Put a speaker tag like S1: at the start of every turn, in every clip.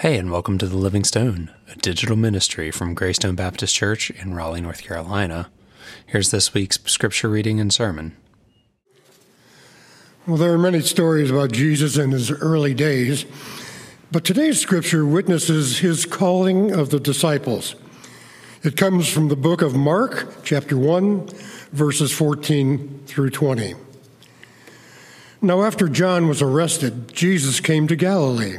S1: Hey, and welcome to The Living Stone, a digital ministry from Greystone Baptist Church in Raleigh, North Carolina. Here's this week's scripture reading and sermon.
S2: Well, there are many stories about Jesus in his early days, but today's scripture witnesses his calling of the disciples. It comes from the book of Mark, chapter 1, verses 14 through 20. Now, after John was arrested, Jesus came to Galilee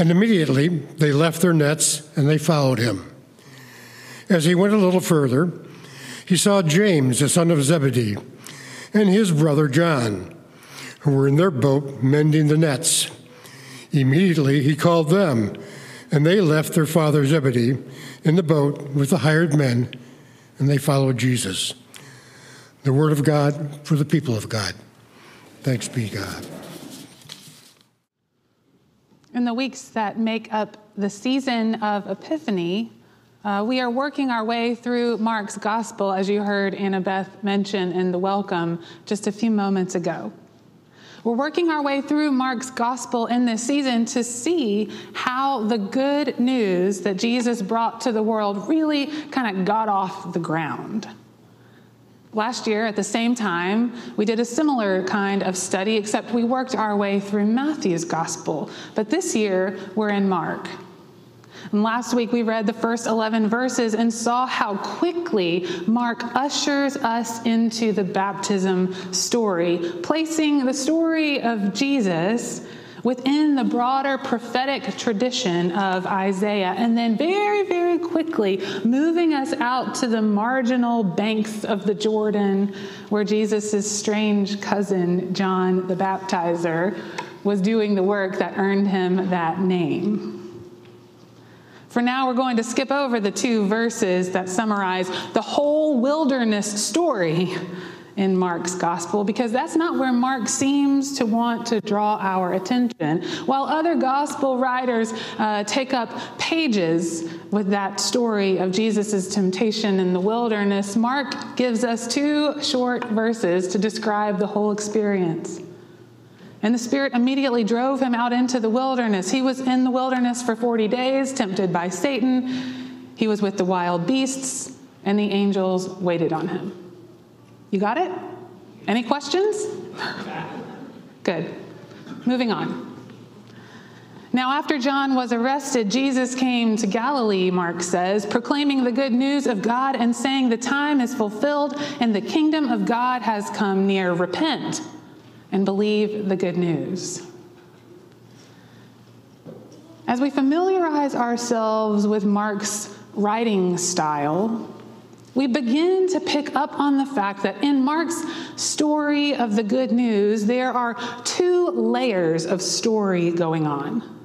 S2: And immediately they left their nets and they followed him. As he went a little further, he saw James, the son of Zebedee, and his brother John, who were in their boat mending the nets. Immediately he called them, and they left their father Zebedee in the boat with the hired men, and they followed Jesus. The word of God for the people of God. Thanks be God.
S3: In the weeks that make up the season of Epiphany, uh, we are working our way through Mark's gospel, as you heard Annabeth mention in the welcome just a few moments ago. We're working our way through Mark's gospel in this season to see how the good news that Jesus brought to the world really kind of got off the ground. Last year, at the same time, we did a similar kind of study, except we worked our way through Matthew's gospel. But this year, we're in Mark. And last week, we read the first 11 verses and saw how quickly Mark ushers us into the baptism story, placing the story of Jesus within the broader prophetic tradition of Isaiah, and then very, very quickly moving us out to the marginal banks of the Jordan where Jesus' strange cousin, John the Baptizer, was doing the work that earned him that name. For now, we're going to skip over the two verses that summarize the whole wilderness story in Mark's gospel because that's not where Mark seems to want to draw our attention. While other gospel writers uh, take up pages with that story of Jesus' temptation in the wilderness, Mark gives us two short verses to describe the whole experience. And the Spirit immediately drove him out into the wilderness. He was in the wilderness for 40 days, tempted by Satan. He was with the wild beasts, and the angels waited on him. You got it? Any questions? Good. Moving on. Now, after John was arrested, Jesus came to Galilee, Mark says, proclaiming the good news of God and saying, The time is fulfilled and the kingdom of God has come near. Repent and believe the good news. As we familiarize ourselves with Mark's writing style, we begin to pick up on the fact that in Mark's story of the good news, there are two layers of story going on.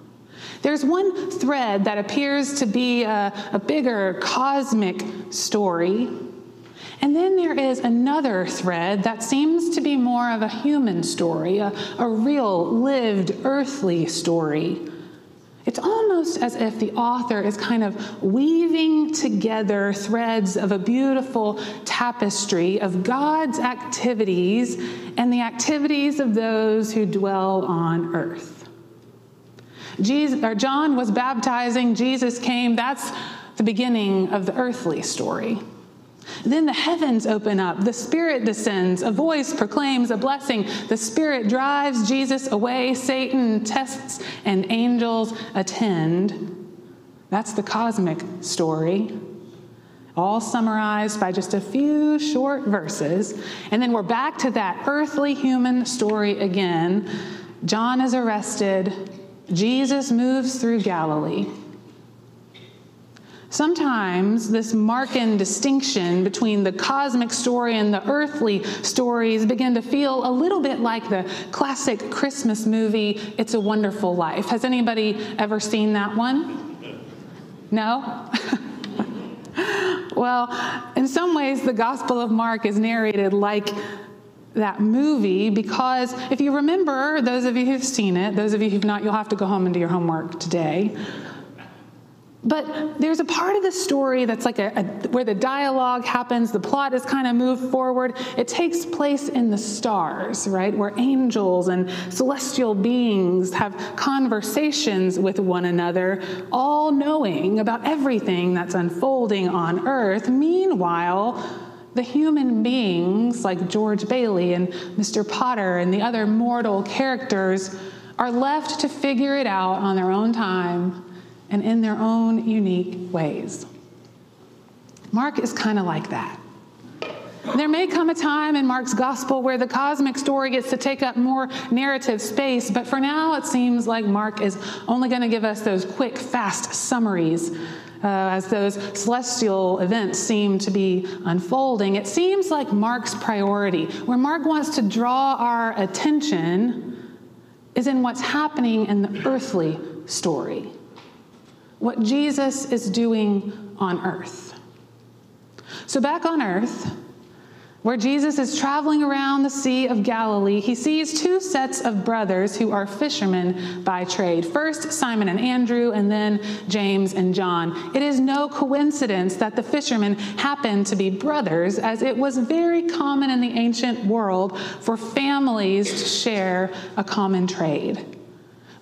S3: There's one thread that appears to be a, a, bigger cosmic story. And then there is another thread that seems to be more of a human story, a, a real lived earthly story it's almost as if the author is kind of weaving together threads of a beautiful tapestry of God's activities and the activities of those who dwell on earth. Jesus, or John was baptizing, Jesus came. That's the beginning of the earthly story. Then the heavens open up, the Spirit descends, a voice proclaims a blessing. The Spirit drives Jesus away, Satan tests, and angels attend. That's the cosmic story, all summarized by just a few short verses. And then we're back to that earthly human story again. John is arrested, Jesus moves through Galilee. Sometimes this Markan distinction between the cosmic story and the earthly stories begin to feel a little bit like the classic Christmas movie, It's a Wonderful Life. Has anybody ever seen that one? No? well, in some ways, the Gospel of Mark is narrated like that movie because if you remember, those of you who've seen it, those of you who've not, you'll have to go home and do your homework today. But there's a part of the story that's like a, a, where the dialogue happens, the plot is kind of moved forward. It takes place in the stars, right? Where angels and celestial beings have conversations with one another, all knowing about everything that's unfolding on earth. Meanwhile, the human beings like George Bailey and Mr. Potter and the other mortal characters are left to figure it out on their own time and in their own unique ways. Mark is kind of like that. There may come a time in Mark's gospel where the cosmic story gets to take up more narrative space, but for now it seems like Mark is only going to give us those quick, fast summaries uh, as those celestial events seem to be unfolding. It seems like Mark's priority, where Mark wants to draw our attention, is in what's happening in the earthly story what Jesus is doing on earth. So, back on earth, where Jesus is traveling around the Sea of Galilee, he sees two sets of brothers who are fishermen by trade. First, Simon and Andrew, and then James and John. It is no coincidence that the fishermen happen to be brothers, as it was very common in the ancient world for families to share a common trade.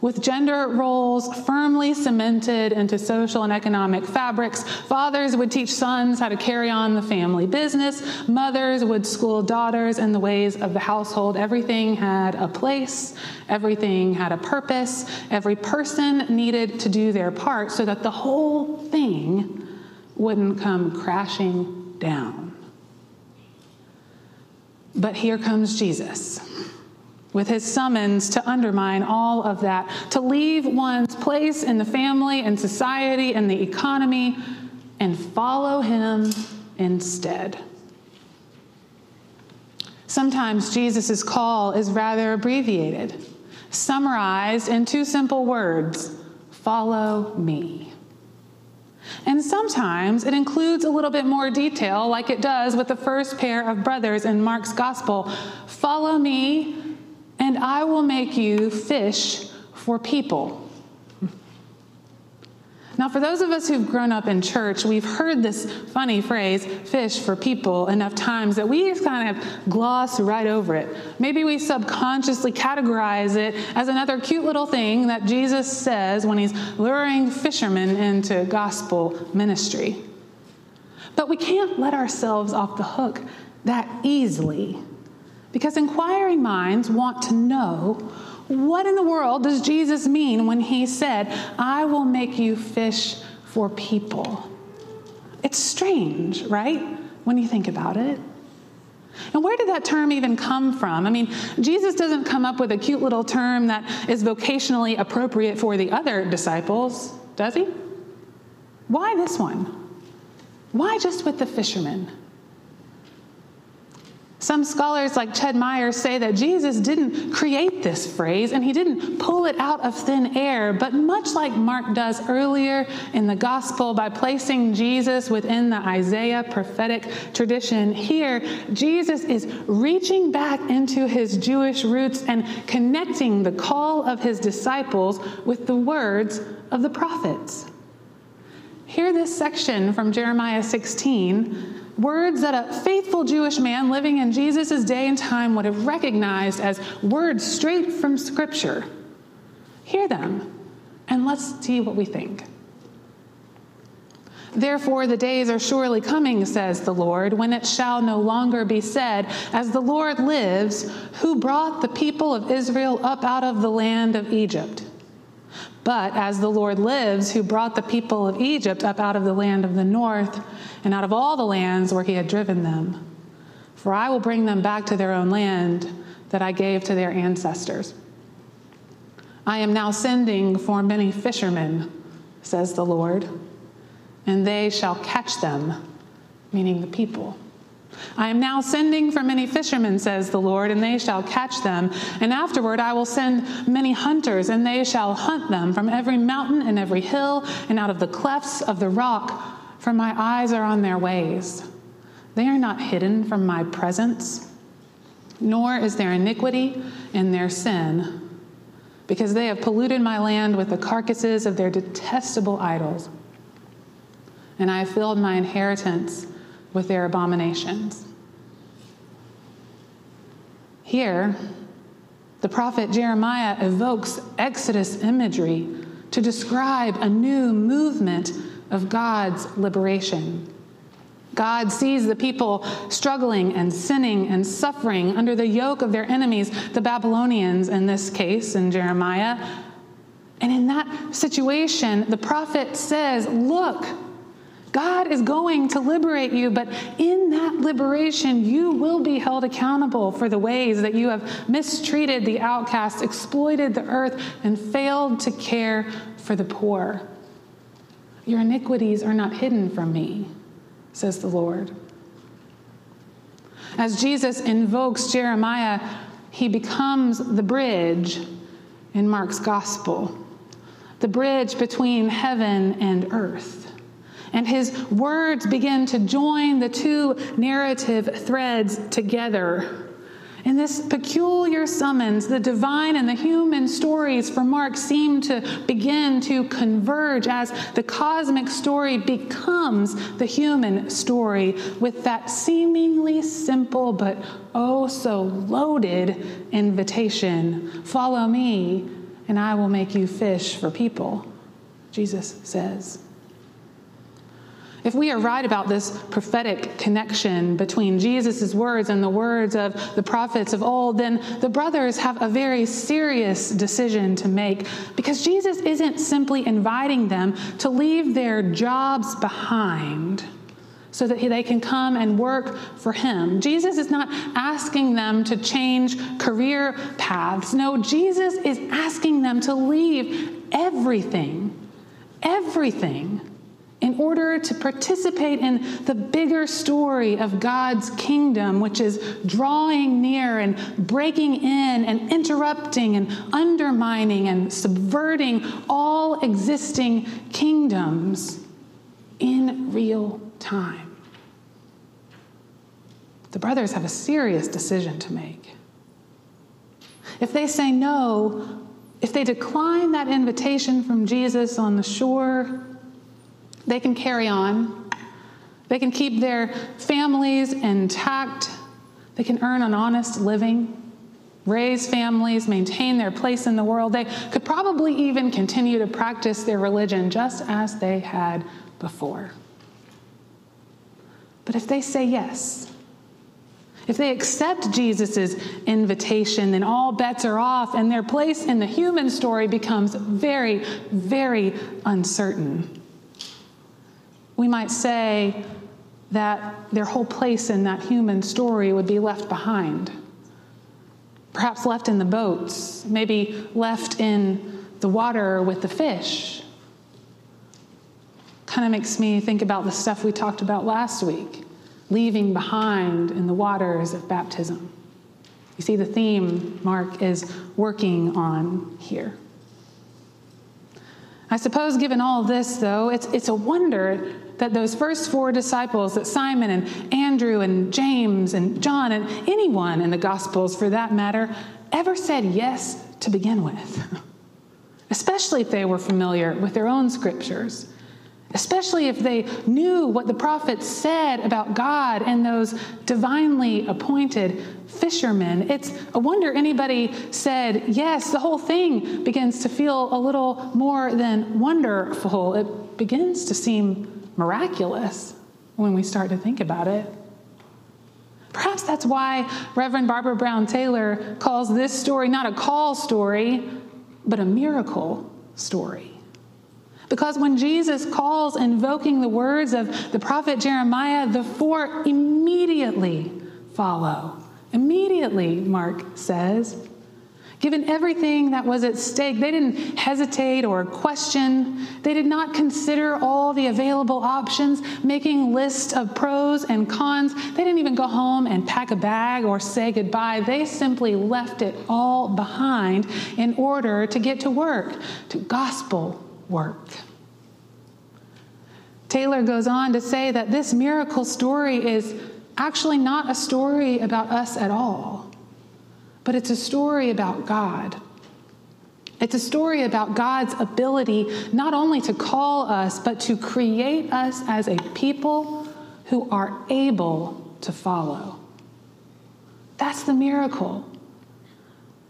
S3: With gender roles firmly cemented into social and economic fabrics, fathers would teach sons how to carry on the family business, mothers would school daughters in the ways of the household. Everything had a place, everything had a purpose, every person needed to do their part so that the whole thing wouldn't come crashing down. But here comes Jesus with his summons to undermine all of that, to leave one's place in the family and society and the economy and follow him instead. Sometimes Jesus' call is rather abbreviated, summarized in two simple words follow me. And sometimes it includes a little bit more detail, like it does with the first pair of brothers in Mark's gospel. Follow me and I will make you fish for people. Now, for those of us who've grown up in church, we've heard this funny phrase, fish for people, enough times that we just kind of gloss right over it. Maybe we subconsciously categorize it as another cute little thing that Jesus says when he's luring fishermen into gospel ministry. But we can't let ourselves off the hook that easily because inquiring minds want to know what in the world does Jesus mean when he said, I will make you fish for people? It's strange, right? When you think about it. And where did that term even come from? I mean, Jesus doesn't come up with a cute little term that is vocationally appropriate for the other disciples, does he? Why this one? Why just with the fishermen? Some scholars, like Ched Myers, say that Jesus didn't create this phrase and he didn't pull it out of thin air, but much like Mark does earlier in the gospel by placing Jesus within the Isaiah prophetic tradition, here Jesus is reaching back into his Jewish roots and connecting the call of his disciples with the words of the prophets. Hear this section from Jeremiah 16 words that a faithful Jewish man living in Jesus' day and time would have recognized as words straight from Scripture. Hear them, and let's see what we think. Therefore, the days are surely coming, says the Lord, when it shall no longer be said, As the Lord lives, who brought the people of Israel up out of the land of Egypt. But as the Lord lives, who brought the people of Egypt up out of the land of the north and out of all the lands where he had driven them. For I will bring them back to their own land that I gave to their ancestors. I am now sending for many fishermen, says the Lord. and they shall catch them, meaning the people. I am now sending for many fishermen, says the Lord, and they shall catch them. And afterward I will send many hunters, and they shall hunt them from every mountain and every hill, and out of the clefts of the rock, for my eyes are on their ways. They are not hidden from my presence, nor is their iniquity in their sin, because they have polluted my land with the carcasses of their detestable idols. And I have filled my inheritance with their abominations. Here, the prophet Jeremiah evokes Exodus imagery to describe a new movement of God's liberation. God sees the people struggling and sinning and suffering under the yoke of their enemies, the Babylonians in this case, in Jeremiah. And in that situation, the prophet says, Look, God is going to liberate you, but in that liberation, you will be held accountable for the ways that you have mistreated the outcast, exploited the earth, and failed to care for the poor. Your iniquities are not hidden from me, says the Lord. As Jesus invokes Jeremiah, he becomes the bridge in Mark's gospel, the bridge between heaven and earth and his words begin to join the two narrative threads together. In this peculiar summons, the divine and the human stories for Mark seem to begin to converge as the cosmic story becomes the human story with that seemingly simple but oh so loaded invitation Follow me, and I will make you fish for people, Jesus says. If we are right about this prophetic connection between Jesus' words and the words of the prophets of old, then the brothers have a very serious decision to make because Jesus isn't simply inviting them to leave their jobs behind so that they can come and work for him. Jesus is not asking them to change career paths. No, Jesus is asking them to leave everything, everything in order to participate in the bigger story of God's kingdom, which is drawing near and breaking in and interrupting and undermining and subverting all existing kingdoms in real time. The brothers have a serious decision to make. If they say no, if they decline that invitation from Jesus on the shore, they can carry on. They can keep their families intact. They can earn an honest living, raise families, maintain their place in the world. They could probably even continue to practice their religion just as they had before. But if they say yes, if they accept Jesus' invitation, then all bets are off, and their place in the human story becomes very, very uncertain we might say that their whole place in that human story would be left behind. Perhaps left in the boats, maybe left in the water with the fish. Kind of makes me think about the stuff we talked about last week leaving behind in the waters of baptism. You see the theme Mark is working on here. I suppose, given all this, though, it's, it's a wonder that those first four disciples, that Simon and Andrew and James and John and anyone in the Gospels for that matter, ever said yes to begin with. Especially if they were familiar with their own scriptures. Especially if they knew what the prophets said about God and those divinely appointed fishermen. It's a wonder anybody said, yes, the whole thing begins to feel a little more than wonderful. It begins to seem miraculous when we start to think about it. Perhaps that's why Reverend Barbara Brown Taylor calls this story not a call story, but a miracle story. Because when Jesus calls, invoking the words of the prophet Jeremiah, the four immediately follow. Immediately, Mark says. Given everything that was at stake, they didn't hesitate or question. They did not consider all the available options, making lists of pros and cons. They didn't even go home and pack a bag or say goodbye. They simply left it all behind in order to get to work, to gospel work. Taylor goes on to say that this miracle story is actually not a story about us at all but it's a story about God. It's a story about God's ability not only to call us, but to create us as a people who are able to follow. That's the miracle.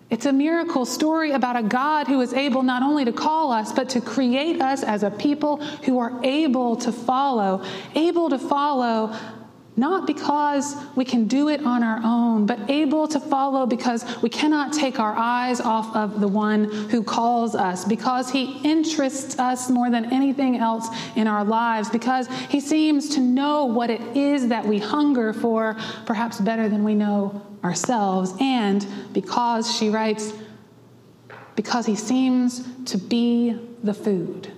S3: It's a miracle story about a God who is able not only to call us, but to create us as a people who are able to follow, able to follow not because we can do it on our own, but able to follow because we cannot take our eyes off of the one who calls us, because he interests us more than anything else in our lives, because he seems to know what it is that we hunger for, perhaps better than we know ourselves, and because she writes, because he seems to be the food,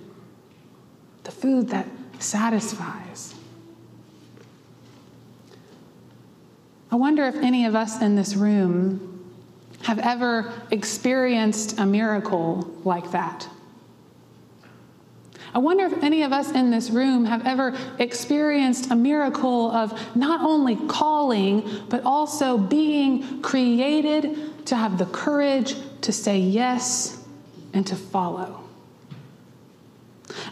S3: the food that satisfies. I wonder if any of us in this room have ever experienced a miracle like that. I wonder if any of us in this room have ever experienced a miracle of not only calling, but also being created to have the courage to say yes and to follow.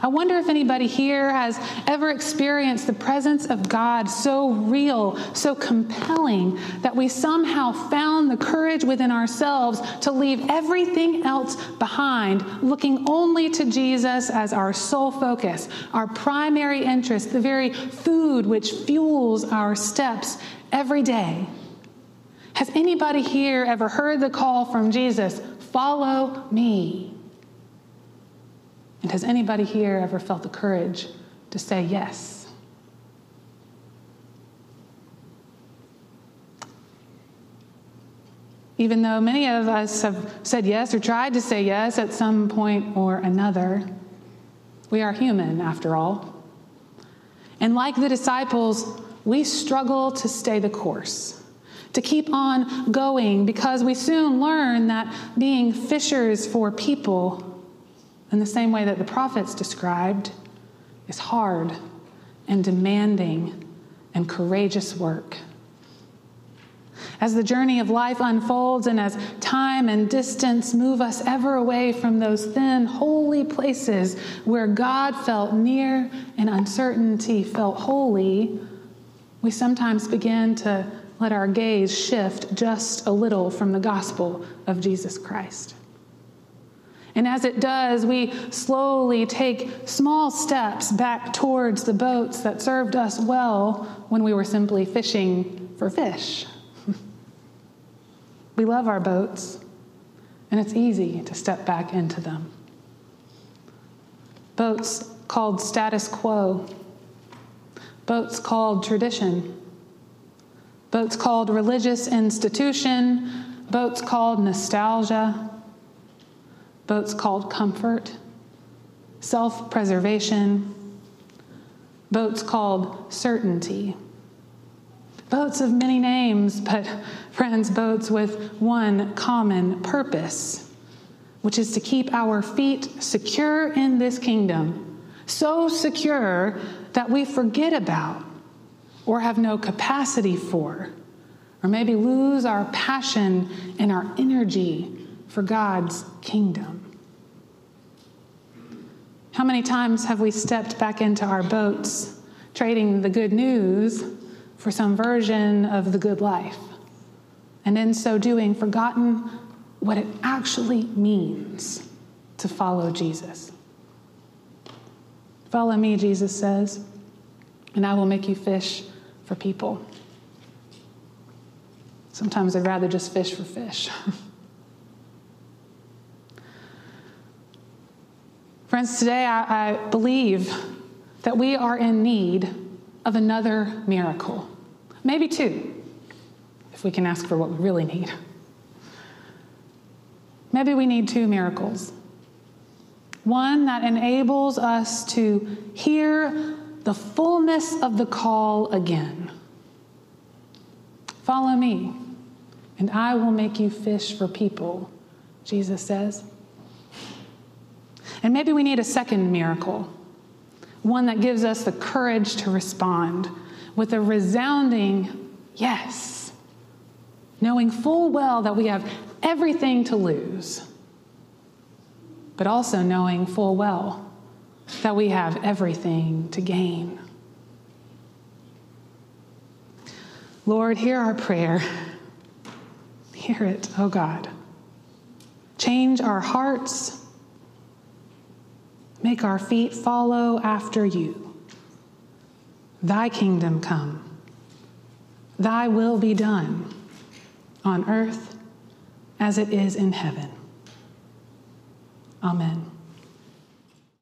S3: I wonder if anybody here has ever experienced the presence of God so real, so compelling, that we somehow found the courage within ourselves to leave everything else behind, looking only to Jesus as our sole focus, our primary interest, the very food which fuels our steps every day. Has anybody here ever heard the call from Jesus, Follow me? And has anybody here ever felt the courage to say yes? Even though many of us have said yes or tried to say yes at some point or another, we are human after all. And like the disciples, we struggle to stay the course, to keep on going, because we soon learn that being fishers for people in the same way that the prophets described, is hard and demanding and courageous work. As the journey of life unfolds and as time and distance move us ever away from those thin, holy places where God felt near and uncertainty felt holy, we sometimes begin to let our gaze shift just a little from the gospel of Jesus Christ. And as it does, we slowly take small steps back towards the boats that served us well when we were simply fishing for fish. we love our boats, and it's easy to step back into them. Boats called status quo, boats called tradition, boats called religious institution, boats called nostalgia boats called comfort, self preservation, boats called certainty. Boats of many names, but friends, boats with one common purpose, which is to keep our feet secure in this kingdom, so secure that we forget about or have no capacity for, or maybe lose our passion and our energy for God's kingdom. How many times have we stepped back into our boats, trading the good news for some version of the good life, and in so doing, forgotten what it actually means to follow Jesus? Follow me, Jesus says, and I will make you fish for people. Sometimes I'd rather just fish for fish. Friends, today I, I believe that we are in need of another miracle, maybe two, if we can ask for what we really need. maybe we need two miracles. One that enables us to hear the fullness of the call again. Follow me, and I will make you fish for people, Jesus says. And maybe we need a second miracle, one that gives us the courage to respond with a resounding yes, knowing full well that we have everything to lose, but also knowing full well that we have everything to gain. Lord, hear our prayer. Hear it, oh God. Change our hearts. Make our feet follow after you. Thy kingdom come. Thy will be done on earth as it is in heaven. Amen.